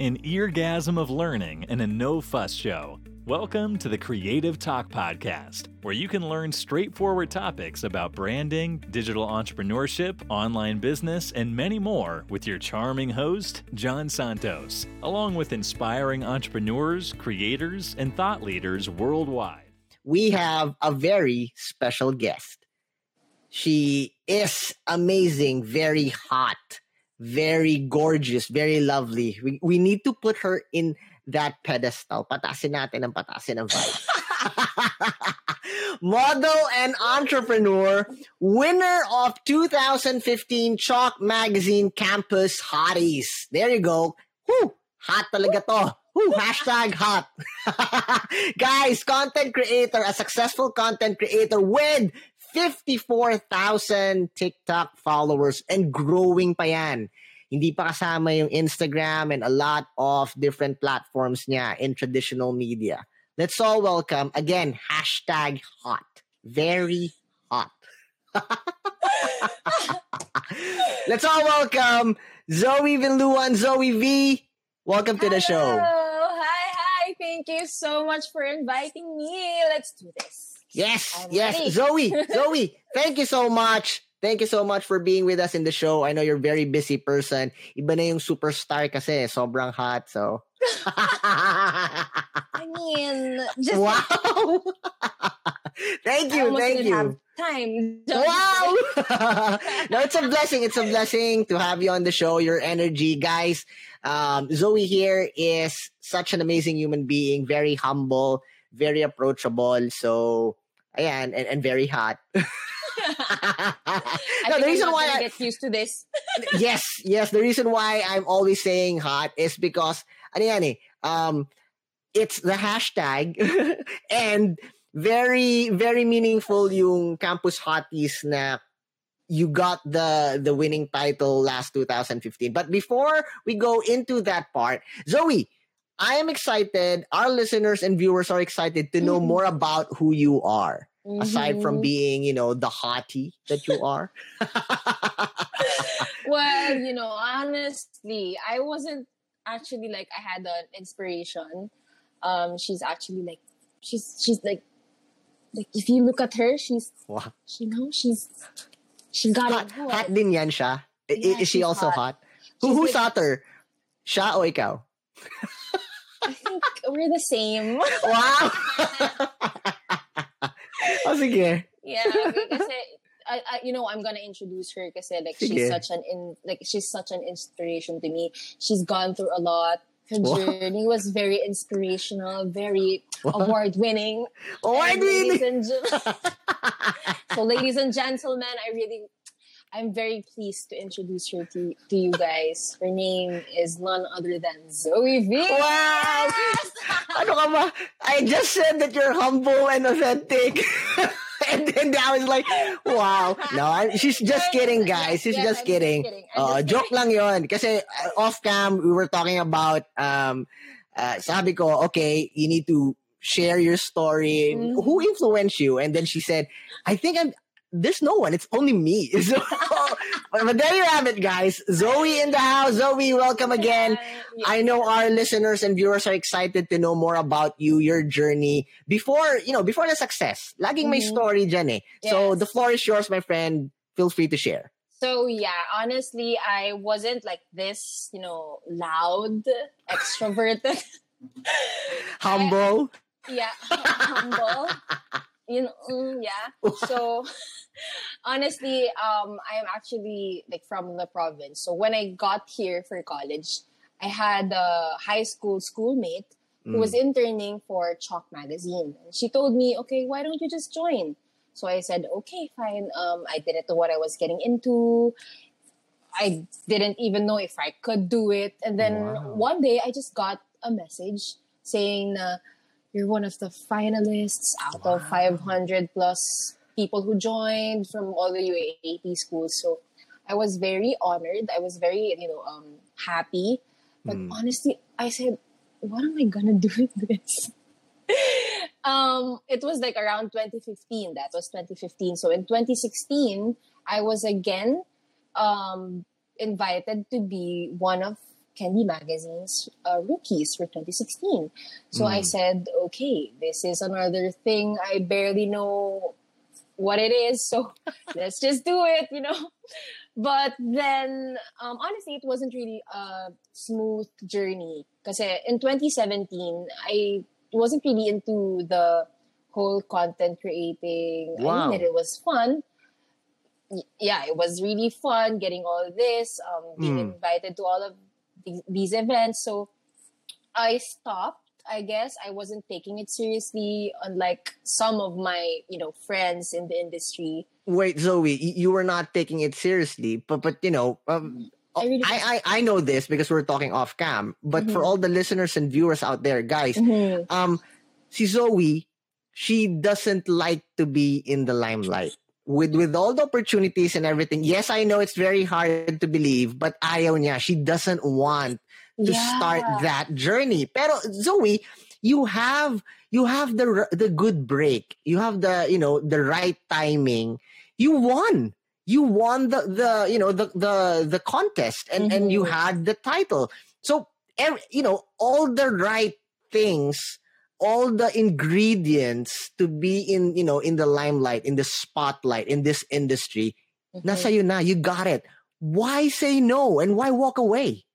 an eargasm of learning and a no fuss show. Welcome to the Creative Talk Podcast, where you can learn straightforward topics about branding, digital entrepreneurship, online business, and many more with your charming host, John Santos, along with inspiring entrepreneurs, creators, and thought leaders worldwide. We have a very special guest. She is amazing, very hot very gorgeous, very lovely. We, we need to put her in that pedestal. Patasin natin ang patasin ang vibe. Model and entrepreneur, winner of 2015 Chalk Magazine Campus Hotties. There you go. Whew, hot talaga to. Woo, hashtag hot. Guys, content creator, a successful content creator with 54,000 TikTok followers and growing pa yan. Hindi pa kasama yung Instagram and a lot of different platforms niya in traditional media. Let's all welcome, again, hashtag hot. Very hot. Let's all welcome Zoe Villuan, Zoe V. Welcome to the show. Hi, hi. Thank you so much for inviting me. Let's do this. Yes, yes. Zoe, Zoe, thank you so much. Thank you so much for being with us in the show. I know you're a very busy person. Iba na yung superstar kasi, sobrang hot. So, I mean, just wow. thank you, thank you. time. Wow. no, it's a blessing. It's a blessing to have you on the show. Your energy, guys. Um, Zoe here is such an amazing human being, very humble, very approachable. So Ayan, and, and very hot. no, the reason why I get used to this. yes, yes. The reason why I'm always saying hot is because ano yan eh, um, it's the hashtag and very very meaningful yung campus hotties na you got the the winning title last 2015. But before we go into that part, Zoe, I am excited. Our listeners and viewers are excited to know mm-hmm. more about who you are. Mm-hmm. Aside from mm-hmm. being, you know, the hottie that you are. well, you know, honestly, I wasn't actually like I had an inspiration. Um, she's actually like she's she's like like if you look at her, she's wow. you know, she's she got hot, it. Hot din yan siya. Yeah, is she also hot? hot? Who, who like, shot her? Siya o ikaw? I think we're the same. Wow! oh, sige. Yeah, kasi, I, I, you know, I'm gonna introduce her because like sige. she's such an in like she's such an inspiration to me. She's gone through a lot. Her wow. journey was very inspirational, very award winning. Oh, award winning. so, ladies and gentlemen, I really I'm very pleased to introduce her to, to you guys. Her name is none other than Zoe V. Wow! ano ka ba? I just said that you're humble and authentic. and then I was like, wow. No, she's just kidding, guys. She's just kidding. Just kidding. Uh, just joke kidding. lang yon. Kasi uh, off cam, we were talking about, um, uh, sabi ko, okay, you need to share your story. Mm-hmm. Who influenced you? And then she said, I think I'm, there's no one. It's only me. So, but there you have it, guys. Zoe in the house. Zoe, welcome again. I know our listeners and viewers are excited to know more about you, your journey before, you know, before the success. Laging mm-hmm. story dyan eh. Yes. So the floor is yours, my friend. Feel free to share. So yeah, honestly, I wasn't like this, you know, loud, extroverted. humble. I, yeah, humble. You know, mm, yeah. So honestly, um, I am actually like from the province. So when I got here for college, I had a high school schoolmate who mm. was interning for Chalk magazine. And she told me, "Okay, why don't you just join?" So I said, "Okay, fine." Um, I didn't know what I was getting into. I didn't even know if I could do it. And then wow. one day, I just got a message saying. Uh, you're one of the finalists out wow. of 500 plus people who joined from all the UAAP schools. So I was very honored. I was very, you know, um, happy. But mm. honestly, I said, what am I gonna do with this? um, it was like around 2015. That was 2015. So in 2016, I was again um, invited to be one of Candy Magazine's uh, rookies for 2016. So I Mm. said, okay, this is another thing I barely know what it is. So let's just do it, you know. But then, um, honestly, it wasn't really a smooth journey. Because in 2017, I wasn't really into the whole content creating. I Wow. mean that it was fun. Y- Yeah, it was really fun getting all this, um, being Mm. invited to all of these, these events. So I stopped. I guess I wasn't taking it seriously, unlike some of my, you know, friends in the industry. Wait, Zoe, you were not taking it seriously, but but you know, um, I really- I, I I know this because we're talking off cam. But for Mhm. all the listeners and viewers out there, guys, Mhm. um, see Zoe, she doesn't like to be in the limelight. With with all the opportunities and everything, yes, I know it's very hard to believe, but ayaw niya. She doesn't want to start that journey. Pero Zoe, you have you have the the good break. You have the you know the right timing. You won. You won the the you know the the the contest and and you Mhm. had the title. So every, you know all the right things, all the ingredients to be in you know in the limelight, in the spotlight, in this industry. Mhm. Nasa you na. You got it. Why say no and why walk away?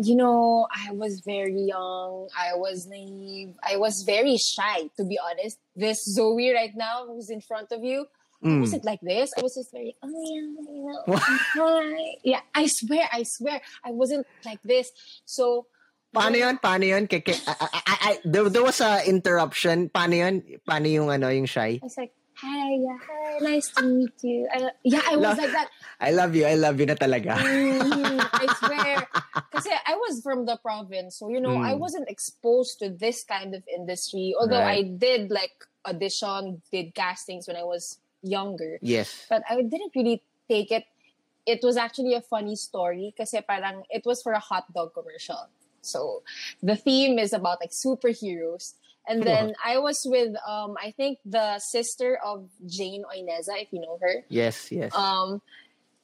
You know, I was very young. I was naive. I was very shy, to be honest. This Zoe right now, who's in front of you, I Mm. wasn't like this. I was just very, oh yeah, you know, hi. Yeah, I swear, I swear, I wasn't like this. So, Paano yun? Paano yun? Keke, I, I, I, I- there, there was a interruption. Paano yun? Paano yung ano, yung shy? I was like, hi, yeah, hi, nice to meet you. I, yeah, I was La- like that. I love you. I love you na talaga. Mhm, I swear. Kasi I was from the province. So, you know, I Mm. wasn't exposed to this kind of industry. Although I did like audition, did castings when I was younger. Yes. But I didn't really take it. It was actually a funny story kasi parang it was for a hot dog commercial. So the theme is about like superheroes. And then I was with um I think the sister of Jane Oineza, if you know her. Yes, yes. um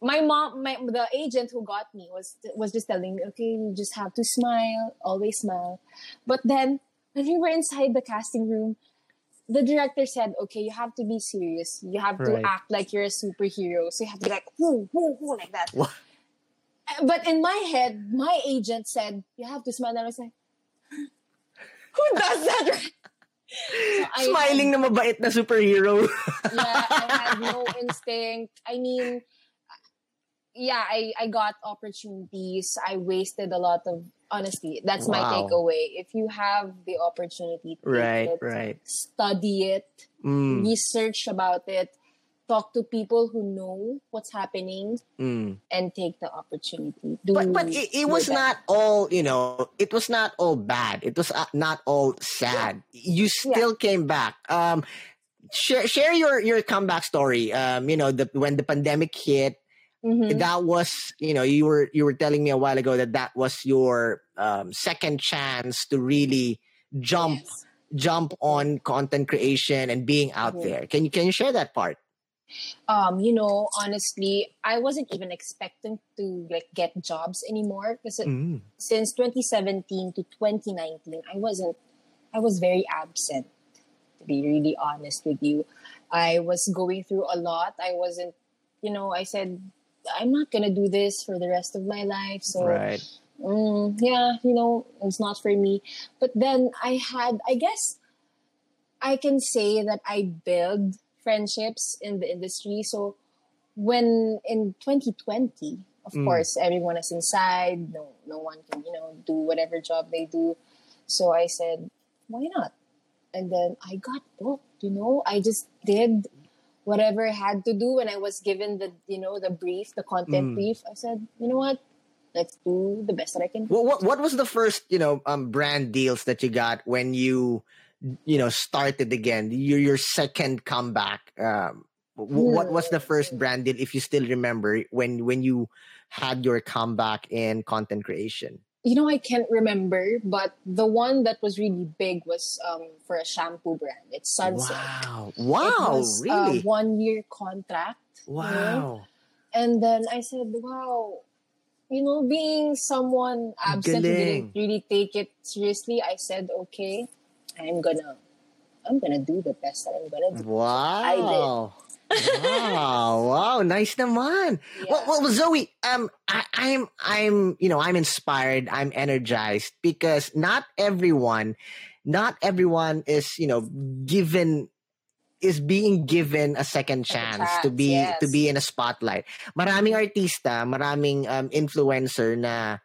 my mom my the agent who got me was was just telling me okay you just have to smile always smile. But then when we were inside the casting room the director said okay you have to be serious. You have to act like you're a superhero. So you have to be like whoo whoo whoo like that. What? But in my head my agent said you have to smile and I was like who does that So I- Smiling na mabait na superhero. yeah, I had no instinct. I mean, yeah, I, I got opportunities. I wasted a lot of honesty. That's my takeaway. If you have the opportunity, right, it, right. study it, Mm, research about it, talk to people who know what's happening, mm. and take the opportunity. Do But but it, it was not all you know. It was not all bad. It was uh, not all sad. You still came back. Um, share share your your comeback story. Um, you know the when the pandemic hit. Mhm. that was you know you were you were telling me a while ago that that was your um, second chance to really jump Yes. jump on content creation and being out Mhm. there can you can you share that part um, you know, honestly, I wasn't even expecting to like get jobs anymore because Mm. since 2017 to 2019, I wasn't, I was very absent, to be really honest with you. I was going through a lot. I wasn't, you know, I said, I'm not going to do this for the rest of my life. So, right mm, yeah, you know, it's not for me. But then I had, I guess, I can say that I build friendships in the industry. So when in 2020, of Mm. course, everyone is inside. No, no one can, you know, do whatever job they do. So I said, why not? And then I got booked. You know, I just did whatever I had to do when I was given the, you know, the brief, the content Mm. brief. I said, you know what? Let's do the best that I can Well, what, what what was the first you know um brand deals that you got when you you know started again your your second comeback um wh- what was the first brand deal if you still remember when when you had your comeback in content creation? You know, I can't remember, but the one that was really big was um, for a shampoo brand. It's Sunsilk. wow. Wow was really? a one year contract. wow. And then I said, wow, you know, being someone absent who didn't really take it seriously, I said, okay, I'm gonna, I'm gonna do the best that I'm gonna do. Wow. wow, wow, nice naman. Yeah. Well, well, Zoe, um, I, I'm, I'm, you know, I'm inspired. I'm energized because not everyone, not everyone is, you know, given is being given a second chance, to be yes. to be in a spotlight. Maraming artista, maraming um, influencer na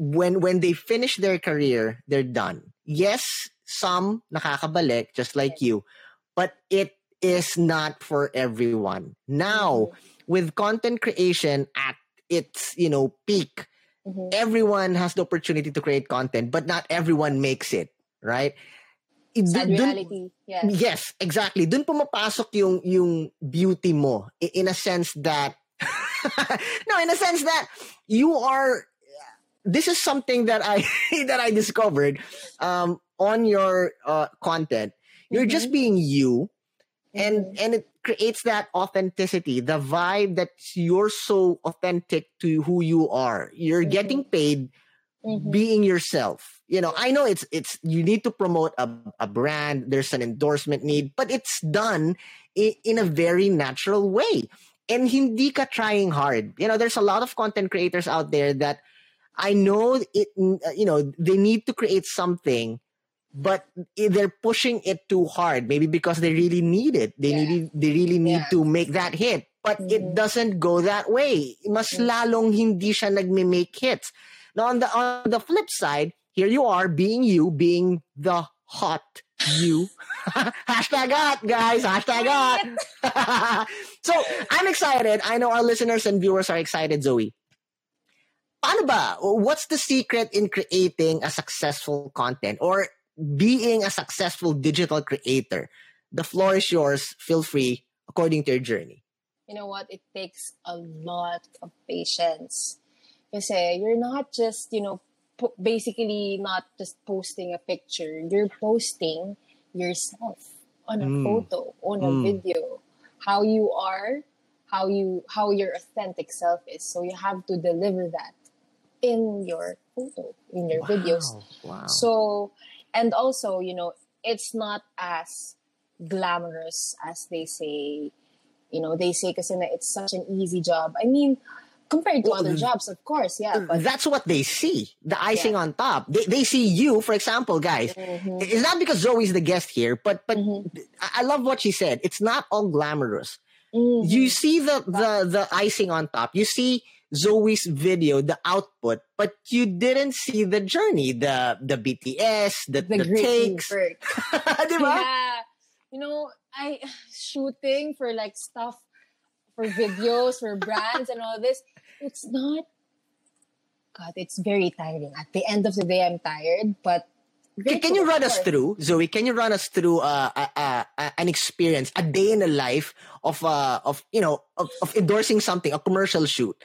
when when they finish their career, they're done. Yes, some nakakabalik just like you, but it is not for everyone. Now, with content creation at its, you know, peak, Mhm. everyone has the opportunity to create content, but not everyone makes it, right? Sad Dun- reality. Yeah. Yes, exactly. Doon pumapasok yung yung beauty mo in a sense that no, in a sense that you are this is something that I that I discovered um on your uh, content. You're just being you and and it creates that authenticity, the vibe that you're so authentic to who you are. You're getting paid Mhm. being yourself. You know, I know it's it's you need to promote a, a brand, there's an endorsement need, but it's done in, in a very natural way. And hindi ka trying hard. You know, there's a lot of content creators out there that I know it you know, they need to create something but they're pushing it too hard maybe because they really need it. They Yeah. really they really need Yeah. to make that hit. But it Mhm. doesn't go that way. Mas Mm. lalong hindi siya nagme-make hits. Now on the on the flip side, here you are being you, being the hot you. Hashtag hot, guys. Hashtag hot. so I'm excited. I know our listeners and viewers are excited, Zoe. Paano ba? What's the secret in creating a successful content or being a successful digital creator? The floor is yours. Feel free according to your journey. you know what? It takes a lot of patience. Kasi you're not just, you know, po- basically not just posting a picture. You're posting yourself on a Mm. photo, on a Mm. video. How you are, how you how your authentic self is. So you have to deliver that in your photo, in your videos. Wow. So, and also, you know, it's not as glamorous as they say. You know, they say kasi na it's such an easy job. I mean, compared to Well, other jobs, of course, yeah. But That's what they see. The icing on top. They, they see you, for example, guys. Mhm. It's not because Zoe's the guest here, but but Mhm. I love what she said. It's not all glamorous. Mhm. You see the the the icing on top. You see Zoe's video, the output, but you didn't see the journey, the the BTS, the, the the, takes. Diba? Yeah. You know, I shooting for like stuff for videos for brands and all this. It's not. God, it's very tiring. At the end of the day, I'm tired, but. Can, can you run us through, Zoe? Can you run us through uh, uh, uh, uh, an experience, a day in the life of uh, of you know of, of endorsing something, a commercial shoot?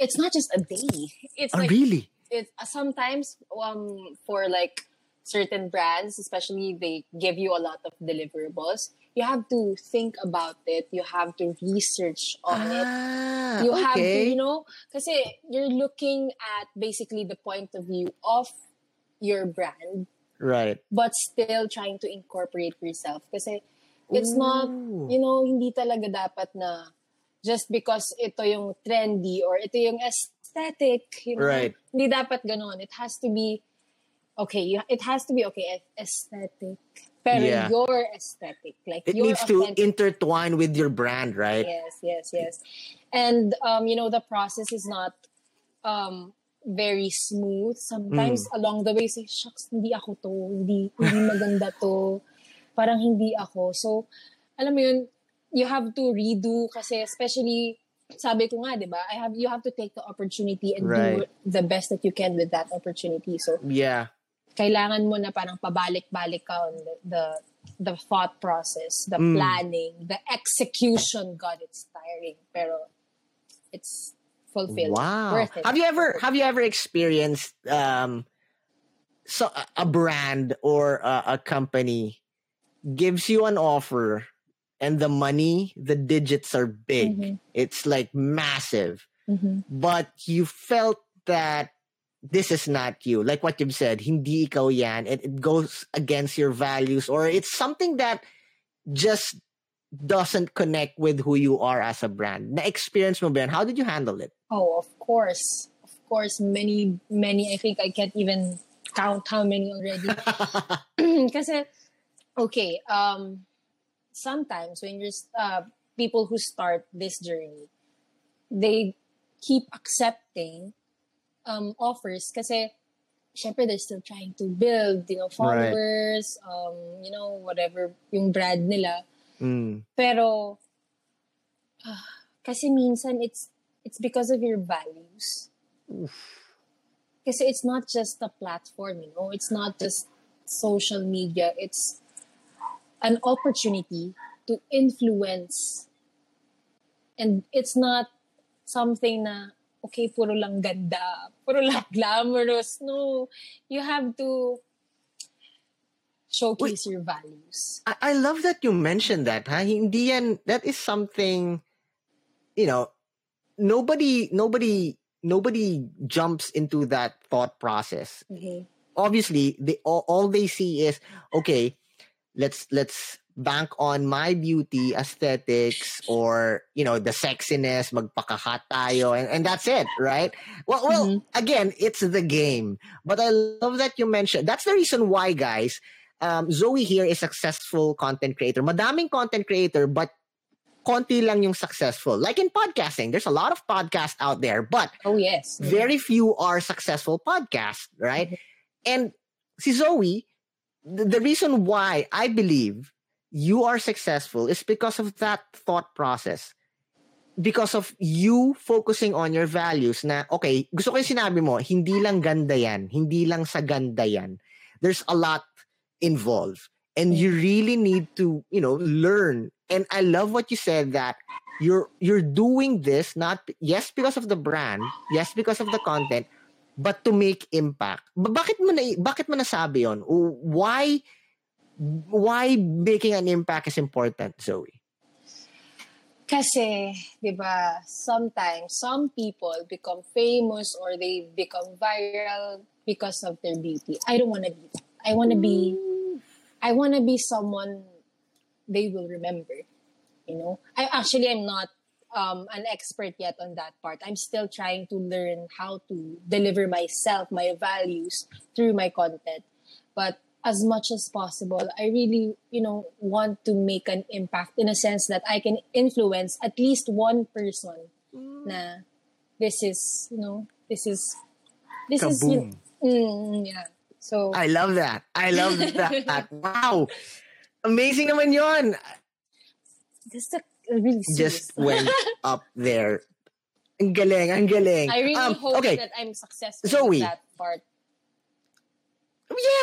It's not just a day. It's Oh, like really? it's sometimes um for like certain brands especially they give you a lot of deliverables you have to think about it you have to research on it Ah, you have to okay. you know kasi you're looking at basically the point of view of your brand right. but still trying to incorporate yourself kasi it's not Ooh. you know hindi talaga dapat na just because ito yung trendy or ito yung aesthetic you know Right. hindi dapat ganon it has to be okay it has to be okay aesthetic pero Yeah. your aesthetic like It needs to authentic intertwine with your brand, right? Yes, yes, yes. And um, you know, the process is not um very smooth. Sometimes Mm. along the way, say, shucks, hindi ako to, hindi, hindi maganda to. Parang hindi ako. So, alam mo yun, you have to redo kasi especially sabi ko nga, 'di ba? I have you have to take the opportunity and Right. do the best that you can with that opportunity. So, Yeah. kailangan mo na parang pabalik-balik ka on the, the the thought process, the Mm. planning, the execution. God, it's tiring, pero it's fulfilling. Wow. Worth it. Have you ever have you ever experienced um so a- a brand or a, a company gives you an offer and the money, the digits are big. Mhm. It's like massive. Mhm. but you felt that this is not you. Like what you've said, hindi ikaw yan. It, it goes against your values or it's something that just doesn't connect with who you are as a brand. Na-experience mo ba? How did you handle it? Oh, of course. Of course, many, many. I think I can't even count how many already. Kasi, okay, um, sometimes when you're, uh, people who start this journey, they keep accepting um, offers kasi, syempre, they're still trying to build, you know, Right. followers, um, you know, whatever yung brand nila. Mm. Pero, ah, kasi minsan it's, it's because of your values. Kasi it's not just a platform, you know, it's not just social media, it's an opportunity to influence. And it's not something na, okay, puro lang ganda, puro lang glamorous. No, you have to showcase your values. I, I love that you mentioned that. Huh? Hindi yan, that is something, you know, nobody, nobody, nobody jumps into that thought process. Okay. Obviously, they all, all they see is okay. Let's let's bank on my beauty, aesthetics, or you know the sexiness. Magpakahat tayo, and, and that's it, right? Well, well, Mhm. again, it's the game. But I love that you mentioned. That's the reason why, guys. Um, Zoe here is successful content creator. Madaming content creator, but konti lang yung successful. Like in podcasting, there's a lot of podcasts out there, but Oh, yes. very few are successful podcasts, right? And si Zoe, the, reason why I believe you are successful is because of that thought process. Because of you focusing on your values na, okay, gusto ko yung sinabi mo, hindi lang ganda yan, hindi lang sa ganda yan. There's a lot involved. And you really need to, you know, learn. And I love what you said that you're you're doing this not yes because of the brand, yes because of the content, but to make impact. Ba- bakit mo na bakit mo nasabi yon? Why why making an impact is important, Zoe? Kasi, di ba, sometimes some people become famous or they become viral because of their beauty. I don't want to be that. I want to be, I want to be someone they will remember. You know, I actually am not um, an expert yet on that part. I'm still trying to learn how to deliver myself, my values through my content. But as much as possible, I really, you know, want to make an impact in a sense that I can influence at least one person na this is, you know, this is, this is, you Kaboom. mm, yeah. So, I love that. I love that. wow. Amazing naman yon. this is a really serious. Just went up there. Ang galing, ang galing. I really Um, hope okay. that I'm successful Zoe. in that part.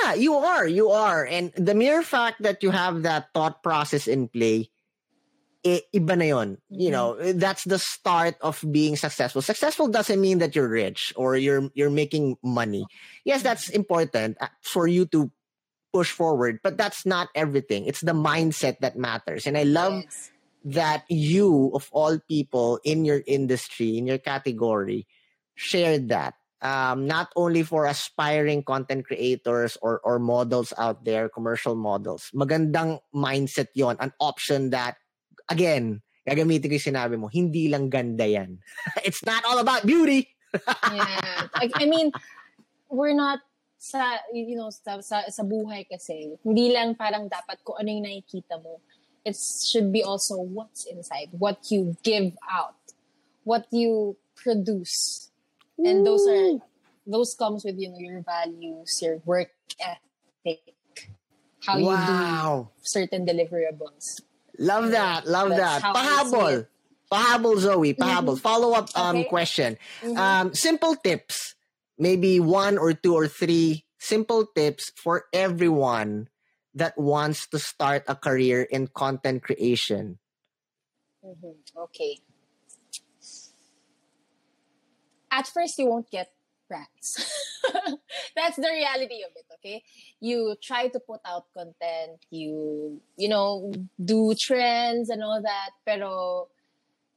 Yeah, you are. You are. And the mere fact that you have that thought process in play, i- iba na yun. You Mhm. know, that's the start of being successful. Successful doesn't mean that you're rich or you're you're making money. Yes, that's important uh, for you to push forward, but that's not everything. It's the mindset that matters. And I love Yes. That you of all people in your industry in your category shared that um, not only for aspiring content creators or or models out there commercial models magandang mindset yon an option that again gagamitin ko yung sinabi mo hindi lang ganda yan it's not all about beauty yeah. I, I mean, we're not sa, you know, sa, sa, sa buhay kasi, hindi lang parang dapat kung ano yung nakikita mo. It should be also what's inside, what you give out, what you produce. And those are, those comes with, you know, your values, your work ethic, how you do certain deliverables. love that love That's that pahabol pahabol zoe pahabol follow up um Okay. question Mhm. um, simple tips, maybe one or two or three simple tips for everyone that wants to start a career in content creation. Mhm. Okay. At first, you won't get brands. That's the reality of it. Okay, you try to put out content, you you know do trends and all that, pero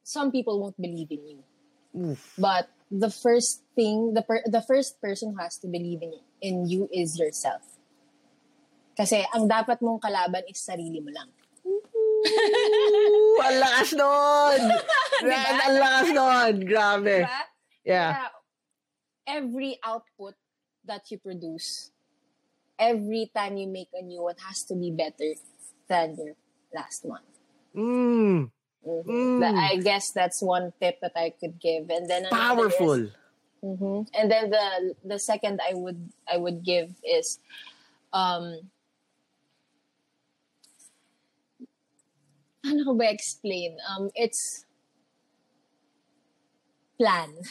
some people won't believe in you. Oof. But the first thing, the per- the first person who has to believe in in you is yourself. Kasi ang dapat mong kalaban is sarili mo lang. Ang lakas nun! Diba? Ang lakas nun! Grabe. Diba? Yeah. Kaya every output that you produce, every time you make a new one has to be better than your last one. Mm, Mhm. Mm. I guess that's one tip that I could give. And then powerful. is- Mhm. And then the the second I would I would give is um ano ko ba explain? Um it's plan.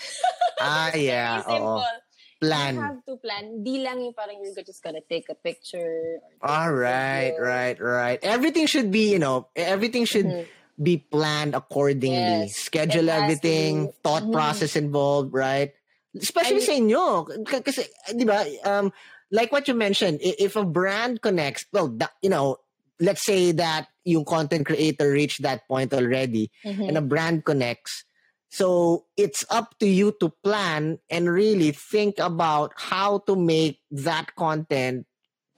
Ah, yeah. Oo. simple. You Plan. have to plan. Di lang yung parang you're just gonna take a picture. Or All right, right, right. Everything should be, you know, everything should Mhm. be planned accordingly. Yes. Schedule to everything, be- thought Mhm. process involved, right? Especially I- sa inyo. K- Kasi, di ba, um, like what you mentioned, if a brand connects, well, you know, let's say that yung content creator reached that point already Mhm. and a brand connects. So it's up to you to plan and really think about how to make that content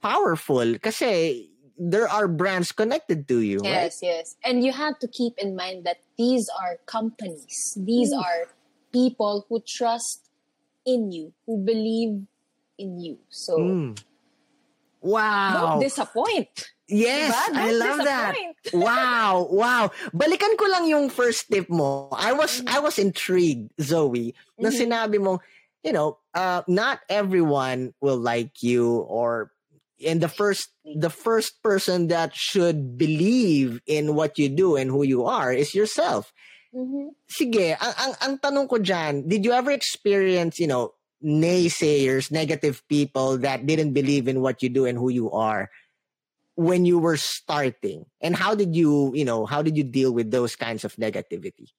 powerful. Kasi there are brands connected to you, right? Yes, yes. And you have to keep in mind that these are companies. These Oof. are people who trust in you, who believe in you. So Mm. Wow. don't disappoint. Yes, Diba? I love that. wow, wow. Balikan ko lang yung first tip mo. I was I was intrigued, Zoe, na Mhm. sinabi mo, you know, uh, not everyone will like you or and the first the first person that should believe in what you do and who you are is yourself. Mhm. Sige, ang, ang, ang tanong ko dyan, did you ever experience, you know, naysayers, negative people that didn't believe in what you do and who you are when you were starting? And how did you, you know, how did you deal with those kinds of negativity?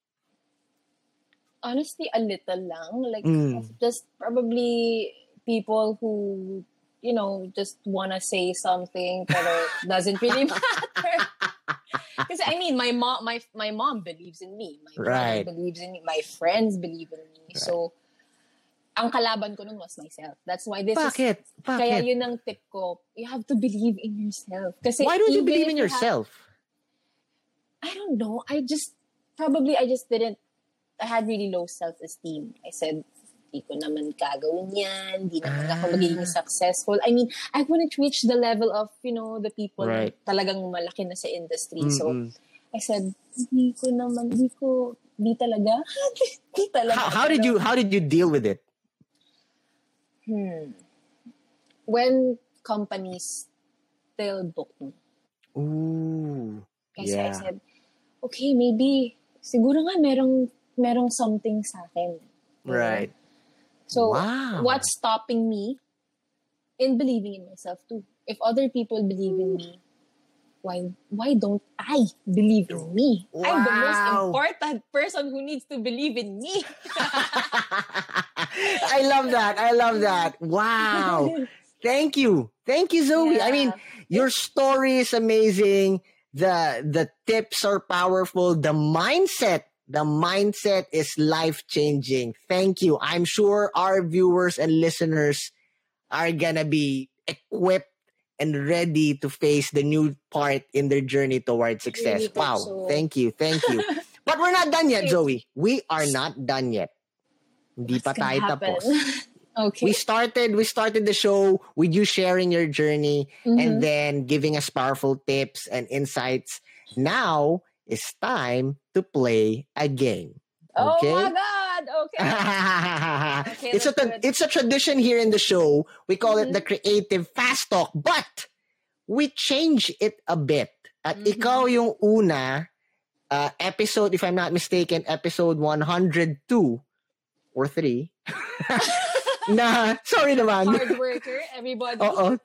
Honestly, a little lang. Like Mm. just probably people who you know just wanna say something but doesn't really matter. Because I mean, my mom, my my mom believes in me. My Right. believes in me. My friends believe in me. So, ang kalaban ko nun was myself. That's why this is Bakit? Kaya Bakit? yun ang tip ko. You have to believe in yourself. Kasi Why don't you believe in you have- yourself? I don't know. I just, probably I just didn't, I had really low self-esteem. I said, di ko naman gagawin yan. Di naman ako Ah. magiging successful. I mean, I wouldn't reach the level of, you know, the people na Right. talagang malaki na sa industry. So, Mm-mm. I said, di ko naman, di ko, di talaga. di talaga. how, how did you how did you deal with it? Hmm. When companies still book me, Ooh. Kasi I said, okay, maybe, siguro nga merong, merong something sa akin. Right. So, wow. what's stopping me in believing in myself too? If other people believe in me, why why don't I believe in me? I'm the most Wow. important person who needs to believe in me. I love that. I love that. Wow. Thank you. Thank you, Zoe. I mean, your story is amazing. The the tips are powerful. The mindset, the mindset is life changing. Thank you. I'm sure our viewers and listeners are gonna be equipped and ready to face the new part in their journey towards success. Really Wow. so. Thank you. Thank you. but we're not done yet, Zoe. We are not done yet. Hindi pa What's tayo happen? tapos. okay. We started we started the show with you sharing your journey and Mhm. then giving us powerful tips and insights. Now it's time to play a game. oh okay. my God! Okay. it's a it's a tradition here in the show. We call it Mhm. the creative fast talk, but we change it a bit. At Mhm. ikaw yung una uh, episode, if I'm not mistaken, episode 102 or 3. na, sorry naman. Hard worker, everybody. Oo.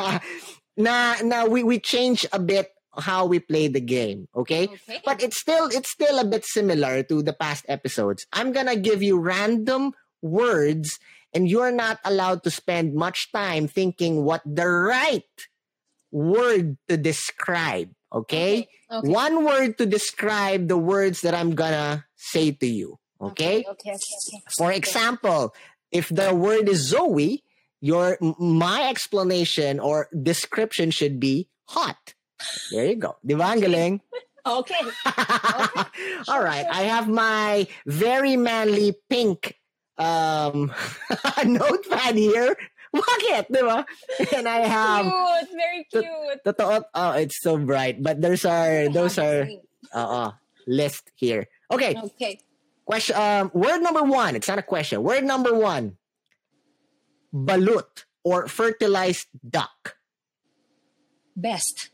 na na we we change a bit how we play the game, okay? Okay. But it's still it's still a bit similar to the past episodes. I'm going to give you random words and you're not allowed to spend much time thinking what the right word to describe, okay? Okay. One word to describe the words that I'm going to say to you. Okay? Okay, okay, okay. For example, if the word is Zoe, your my explanation or description should be hot. There you go. Di ba? Ang galing? Okay. All right. I have my very manly pink um notepad here. Bakit? Di ba? And I have cute. Very cute. totoo. Oh, it's so bright. But there's our those are uh, uh list here. Okay. Okay. Question. Um, word number one. It's not a question. Word number one. Balut or fertilized duck. Best.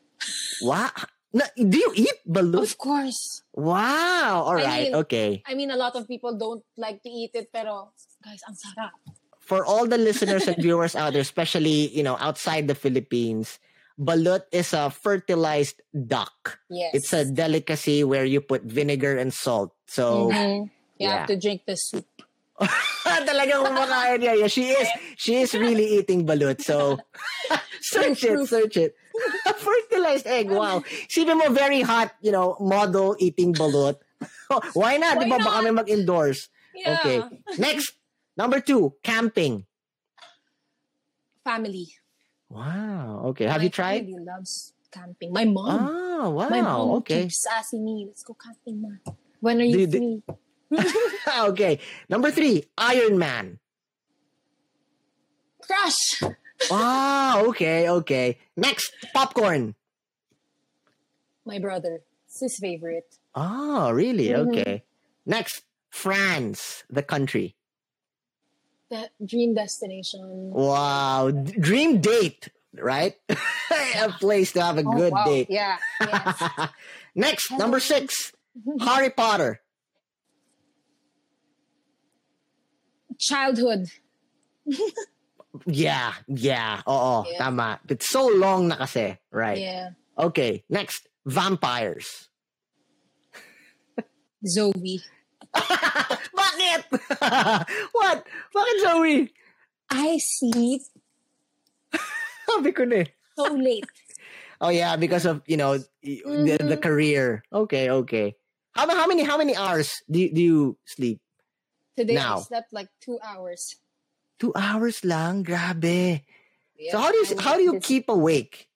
Wow. No, do you eat balut? Of course. Wow. All right. I mean- okay. I mean, a lot of people don't like to eat it, pero guys, ang sarap. For all the listeners and viewers out there, especially you know outside the Philippines, balut is a fertilized duck. Yes. It's a delicacy where you put vinegar and salt. So Mhm. You yeah. have to drink the soup. talagang kumakain niya. Yeah, she is she is really eating balut. So search it, search it. A fertilized egg. Wow. Sino mo very hot, you know, model eating balut. Why not? Why Di ba baka not? may mag-endorse? Yeah. Okay. Next, number two, camping. Family. Wow. Okay. Have My you tried? family loves camping. My mom. Oh, wow. My mom okay. keeps asking me, let's go camping, ma. When are you Do you- do- free? okay. Number three, Iron Man. Crush! Wow. Okay. Okay. Next, popcorn. My brother. It's his favorite. Oh, really? Mhm. Okay. Next, France, the country. The dream destination. Wow. Dream date, right? a place to have a Oh, good wow. date. Yeah. Yes. Next, number six, Harry Potter. Childhood. Yeah, yeah. Oo, Yeah. tama. It's so long na kasi, right? Yeah. Okay, next, vampires. Zoe. Bakit? What? Bakit, Zoe? I sleep Sabi ko na eh. so late. Oh yeah, because of you know y- the, the Mhm. career. Okay, okay. How, how many how many hours do you, do you sleep? Today Now. I slept like two hours. Two hours lang. Grabe. Yeah, so how do you how do you this- keep awake?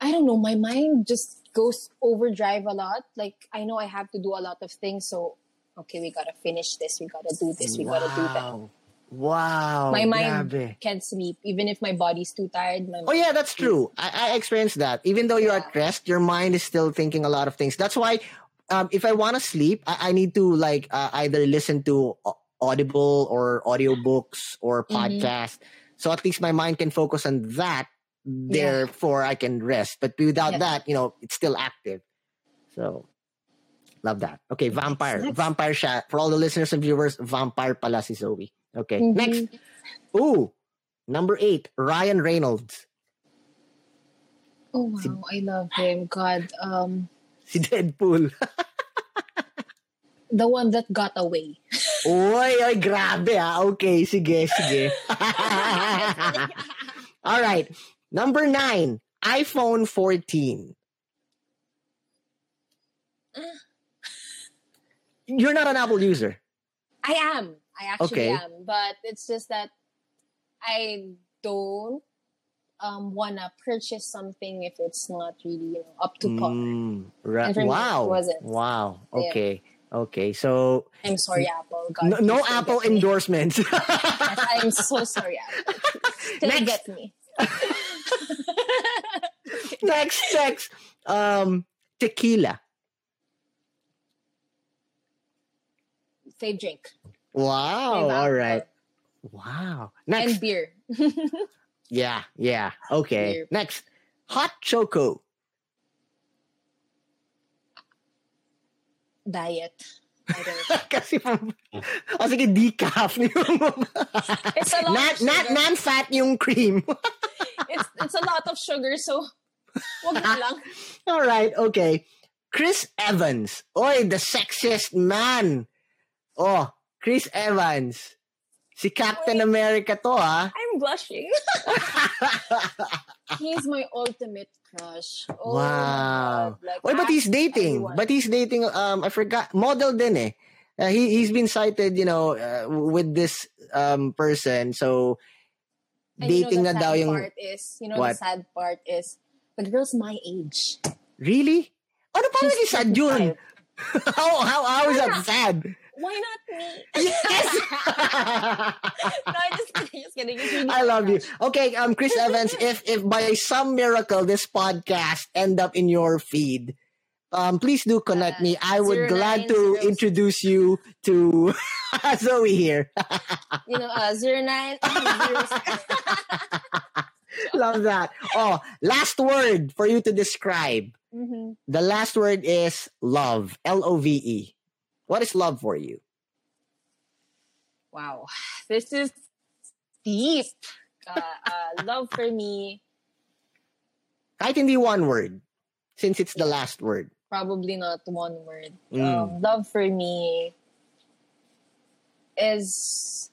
I don't know. My mind just goes overdrive a lot. Like I know I have to do a lot of things. So okay, we gotta finish this. We gotta do this. We gotta do that. Wow. Wow. My mind grabe. can't sleep, even if my body's too tired. Oh yeah, that's true. I, I experienced that. Even though you're at rest, your mind is still thinking a lot of things. That's why, um, if I want to sleep, I, I need to like uh, either listen to Audible or audiobooks or Mhm. podcast. So at least my mind can focus on that. Therefore, I can rest. But without Yeah. that, you know, it's still active. So, love that. Okay, vampire, Next. vampire shot for all the listeners and viewers. Vampire pala si Zoe. Okay, Mhm. next. Ooh, number eight, Ryan Reynolds. Oh wow, I love him. God, um, Si Deadpool. the one that got away. Oy, oy, grabe ah. Okay, sige, sige. All right. Number nine, iPhone 14. You're not an Apple user. I am. I actually Okay. am. But it's just that I don't um wanna purchase something if it's not really you know, up to par. Mm, ra- And for me, it wow. wasn't. Wow. Yeah. Okay. Okay. So I'm sorry, Apple. God, no, no Apple endorsements. I'm so sorry, Apple. Still Next. get me. next, next. Um, tequila. Fave drink. Wow. Fave All right. Wow. Next. And beer. Yeah, yeah. Okay. Next, hot choco. Diet. I don't Kasi pang, o oh, sige, decaf. It's a lot not, of not, sugar. non-fat yung cream. it's it's a lot of sugar, so wag na lang. All right, okay. Chris Evans. Oy, the sexiest man. Oh, Chris Evans. Si Captain America to, ah. I'm blushing. he's my ultimate crush. Oh wow. Like, Wait, but he's dating. everyone. But he's dating. Um, I forgot. Model din eh. Uh, he he's been cited, you know, uh, with this um person. So And you know, dating the na daw yung part is, you know, What? the sad part is, the girl's my age. really. Ano pa She's naging sad yun? how how how is that sad? Why not me? Yes. no, just kidding, just kidding. I love you. Okay, um, Chris Evans, if if by some miracle this podcast end up in your feed, um, please do connect Uh, me. I would glad to introduce you to Zoe here. You know, uh, zero nine zero. love that. Oh, last word for you to describe. mm-hmm. The last word is love. L O V E. What is love for you? Wow, this is deep. Uh, uh, love for me, I Kahit hindi one word, since it's the last word. probably not one word. Mm. Um, love for me is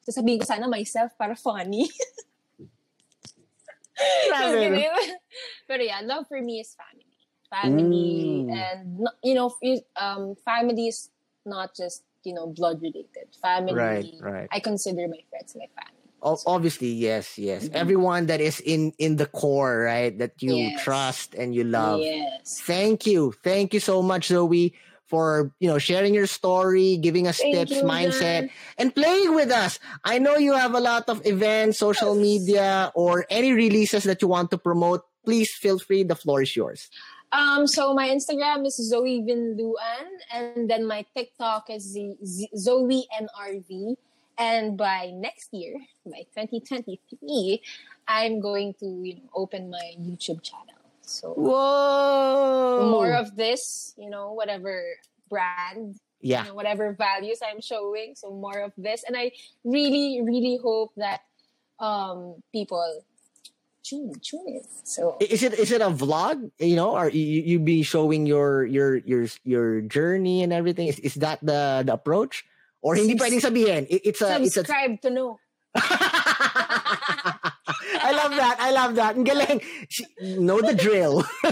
sasabihin ko sana myself para funny. Pero yeah, love for me is family. Family Mm. and you know, um, family is not just you know blood related. Family, Right, right. I consider my friends my family. Obviously, yes, yes. Mhm. Everyone that is in in the core, right? That you Yes. trust and you love. Yes. Thank you, thank you so much, Zoe, for you know sharing your story, giving us Thank tips, you, mindset, Jan. and playing with us. I know you have a lot of events, social media, or any releases that you want to promote. Please feel free. The floor is yours. Um, so my Instagram is Zoe Vinluan, and then my TikTok is Z- Z- Zoe NRV. And by next year, by 2023, I'm going to you know open my YouTube channel. So Whoa! more of this, you know, whatever brand, yeah. you know, whatever values I'm showing. So more of this, and I really, really hope that um people in. So Is it is it a vlog? You know, or you you be showing your your your your journey and everything? Is, is that the the approach? Or hindi pwedeng sabihin? It- it's a it's a subscribe to know. I love that. I love that. Ang galing. Know the drill.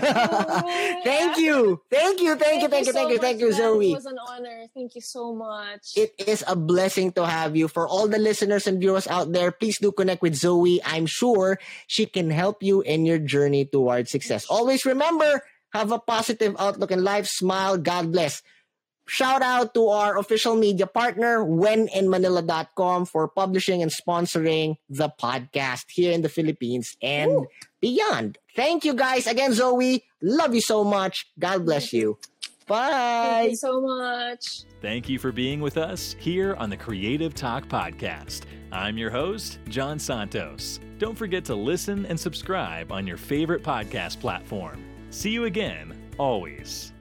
thank you. Thank you. Thank you. Thank you. Thank you. Thank you. Zoe. It was an honor. Thank you so much. It is a blessing to have you. For all the listeners and viewers out there, please do connect with Zoe. I'm sure she can help you in your journey towards success. Always remember, have a positive outlook in life. Smile. God bless. Shout out to our official media partner, wheninmanila.com, for publishing and sponsoring the podcast here in the Philippines and Ooh. beyond. Thank you guys again, Zoe. Love you so much. God bless you. Bye. Thank Bye. you so much. Thank you for being with us here on the Creative Talk Podcast. I'm your host, John Santos. Don't forget to listen and subscribe on your favorite podcast platform. See you again, always.